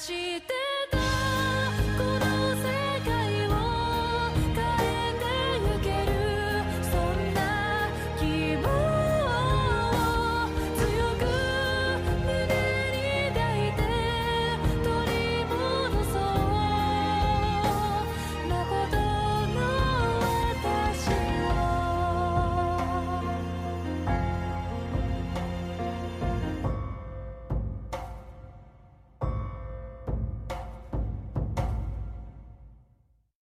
して